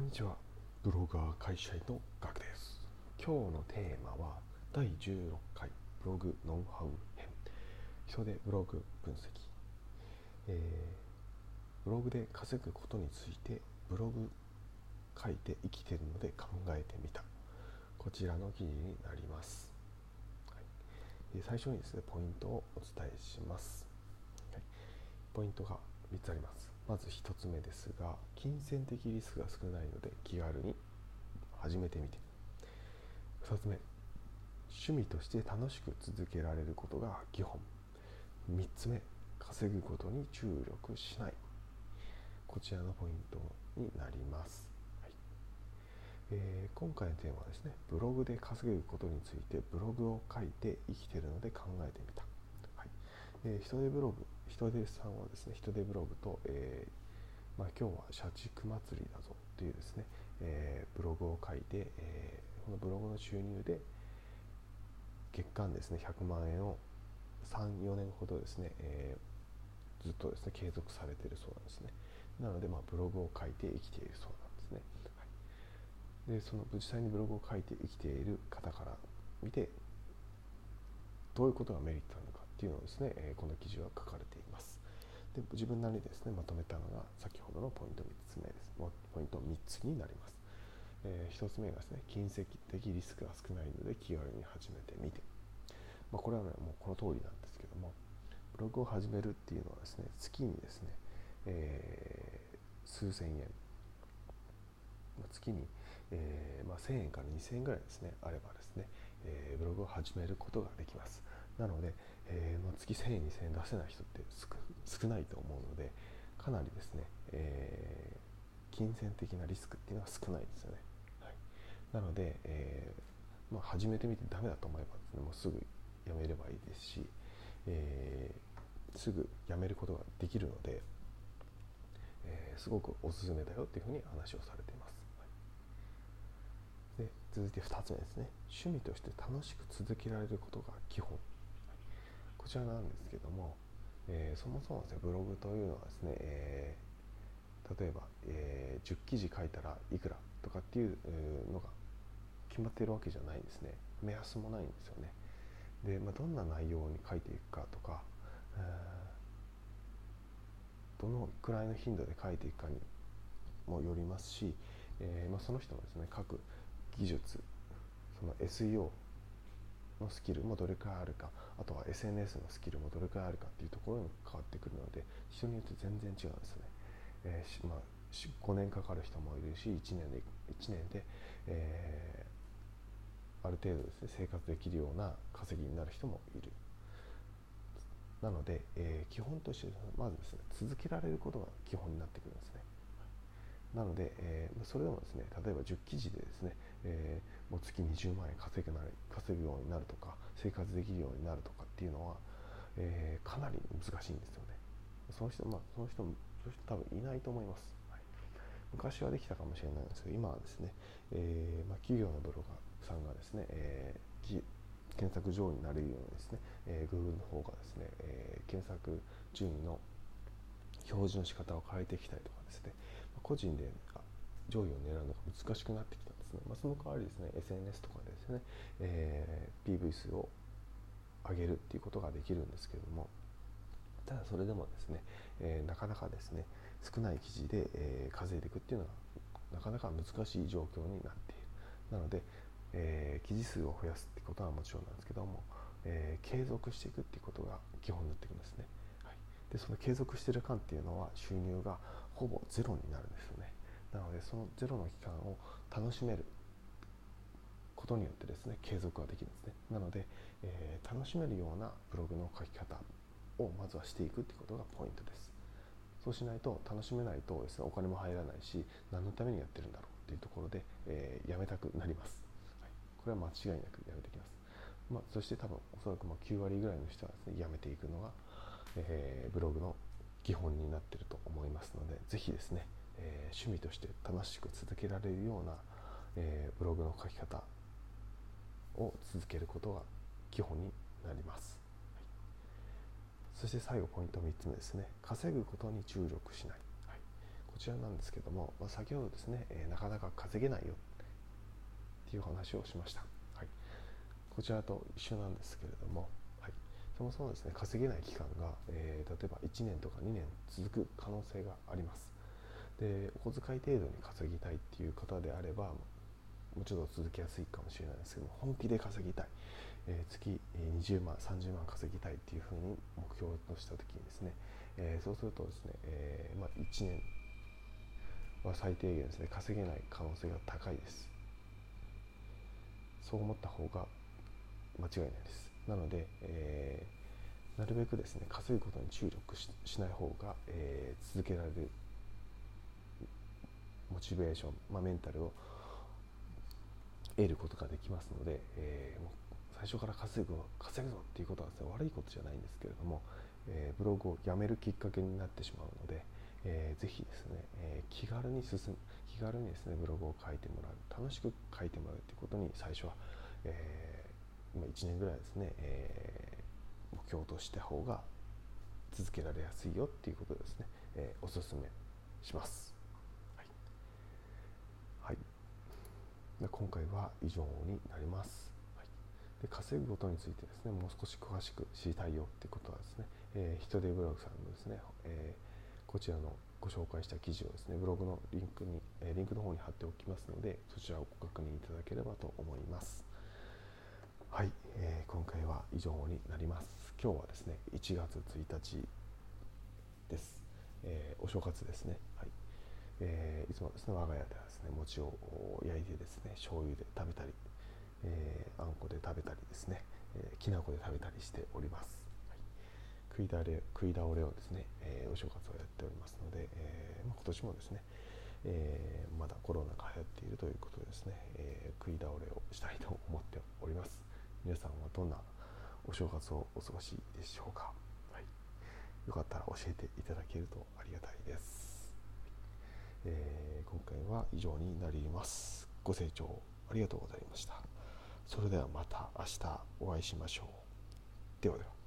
こんにちは。ブロガー会社員のガクです。今日のテーマは第16回ブログノウハウ編。人でブログ分析、えー、ブログで稼ぐことについてブログ書いて生きてるので考えてみた。こちらの記事になります、はい、最初にですねポイントをお伝えします、はい、ポイントが3つあります。まず1つ目ですが金銭的リスクが少ないので気軽に始めてみて。2つ目趣味として楽しく続けられることが基本。3つ目稼ぐことに注力しない。こちらのポイントになります、はい。えー、今回のテーマはですねブログで稼ぐことについてブログを書いて生きてるので考えてみた、はい。えー、人手ブログ人手さんはですね人手ブログと、えー、まあ、今日は社畜祭りだぞというですね、えー、ブログを書いて、えー、このブログの収入で月間ですね100万円を34年ほどですね、えずっとですね継続されているそうなんですね。なので、まあ、ブログを書いて生きているそうなんですね、はい、でその実際にブログを書いて生きている方から見てどういうことがメリットなのかっていうのをですね、えこの記事は書かれています。で自分なりにですねまとめたのが先ほどのポイント3つ目です。ポイント3つになります、えー、1つ目がですね金銭的リスクが少ないので気軽に始めてみて、まあ、これはねもうこの通りなんですけどもブログを始めるっていうのはですね月にですね、えー、数千円。月に、えーまあ、1000円から2000円ぐらいですねあればですね、えー、ブログを始めることができます。なので、えーまあ、月1000円2000円出せない人って少ないと思うのでかなりですね、えー、金銭的なリスクっていうのは少ないですよね、はい、なので、えーまあ、始めてみてダメだと思えばですねもうすぐやめればいいですし、え、すぐやめることができるので、え、すごくおすすめだよっていうふうに話をされています、で続いて2つ目ですね。趣味として楽しく続けられることが基本。こちらなんですけども、えー、そもそもですねブログというのはですね、えー、例えば、えー、10記事書いたらいくらとかっていうのが決まっているわけじゃないんですね。目安もないんですよね。で、まあ、どんな内容に書いていくかとか、どのくらいの頻度で書いていくかにもよりますし、えーまあ、その人のですね書く技術その SEO のスキルもどれくらいあるかあとは SNS のスキルもどれくらいあるかっていうところに変わってくるので人によって全然違うんですね。えーまあ、5年かかる人もいるし1年で ,1 年で、えー、ある程度ですね生活できるような稼ぎになる人もいる。なので、えー、基本としてまずですね続けられることが基本になってくるんですね。なので、えー、それでもですね例えば10記事でですね、えー、もう月20万円稼ぐな稼ぐようになるとか生活できるようになるとかっていうのは、えー、かなり難しいんですよね。その人まあその人もそういう人多分いないと思います、はい、昔はできたかもしれないんですけど今はですね、えまあ、企業のブロガーさんがですね、え検索上位になれるようにですね、え Google の方がですね、え検索順位の表示の仕方を変えてきたりとかですね個人で上位を狙うのが難しくなってきたんですね、まあ、その代わりですね SNS とかですね、えー、PV 数を上げるっていうことができるんですけれどもただそれでもですね、えー、なかなかですね少ない記事で、えー、稼いでいくっていうのはなかなか難しい状況になっている。なので、えー、記事数を増やすってことはもちろんなんですけども、えー、継続していくっていうことが基本になってくるんですね、はい、でその継続してる間っていうのは収入がほぼゼロになるんですよね。なのでそのゼロの期間を楽しめることによってですね継続ができるんですね。なので、えー、楽しめるようなブログの書き方をまずはしていくってことがポイントです。そうしないと楽しめないとですねお金も入らないし何のためにやってるんだろうっていうところで、えー、やめたくなります、はい、これは間違いなくやめてきます。まあ、そして多分おそらくま9割ぐらいの人はですねやめていくのが、えー、ブログの基本になってると思いますので是非ですね、えー、趣味として楽しく続けられるような、えー、ブログの書き方を続けることが基本になります、はい、そして最後ポイント3つ目ですね。稼ぐことに注力しない、はい、こちらなんですけども、まあ、先ほどですね、えー、なかなか稼げないよ。っていう話をしました、はい、こちらと一緒なんですけれども、そもそもですね稼げない期間が、えー、例えば1年とか2年続く可能性があります。でお小遣い程度に稼ぎたいっていう方であればもうちょっと続きやすいかもしれないですけども本気で稼ぎたい、えー、月20万30万稼ぎたいっていうふうに目標とした時にですね、えー、そうするとですね、えー、まあ、1年は最低限ですね稼げない可能性が高いです。そう思った方が間違いないです。なので、えー、なるべくですね稼ぐことに注力しない方が、えー、続けられるモチベーション、まあ、メンタルを得ることができますので、えー、もう最初から稼ぐ稼ぐぞっていうことは、ね、悪いことじゃないんですけれども、えー、ブログをやめるきっかけになってしまうので、えー、ぜひですね、えー、気軽に進む気軽にですねブログを書いてもらう楽しく書いてもらうということに最初は、えー、1年ぐらいですね、えー、目標とした方が続けられやすいよっていうことですね、えー、おすすめします。はい、はい、で今回は以上になります。はい、で稼ぐことについてですねもう少し詳しく知りたいよってことはですね、えー、人手ブログさんのですね、えーこちらのご紹介した記事をですねブログのリンクに、えリンクの方に貼っておきますのでそちらをご確認いただければと思います。はい、えー、今回は以上になります。今日はですね1月1日です、えー、お正月ですね。はい。えー、いつもですね我が家ではですね餅を焼いてですね醤油で食べたり、えー、あんこで食べたりですね、えー、きな粉で食べたりしております。食いだれ食い倒れをですね、えー、お正月をやっておりますので、えー、まあ、今年もですね、えー、まだコロナが流行っているということでですね、え食い倒れをしたいと思っております。皆さんはどんなお正月をお過ごしでしょうか、はい、よかったら教えていただけるとありがたいです、え今回は以上になります。ご清聴ありがとうございました。それではまた明日お会いしましょう。ではでは。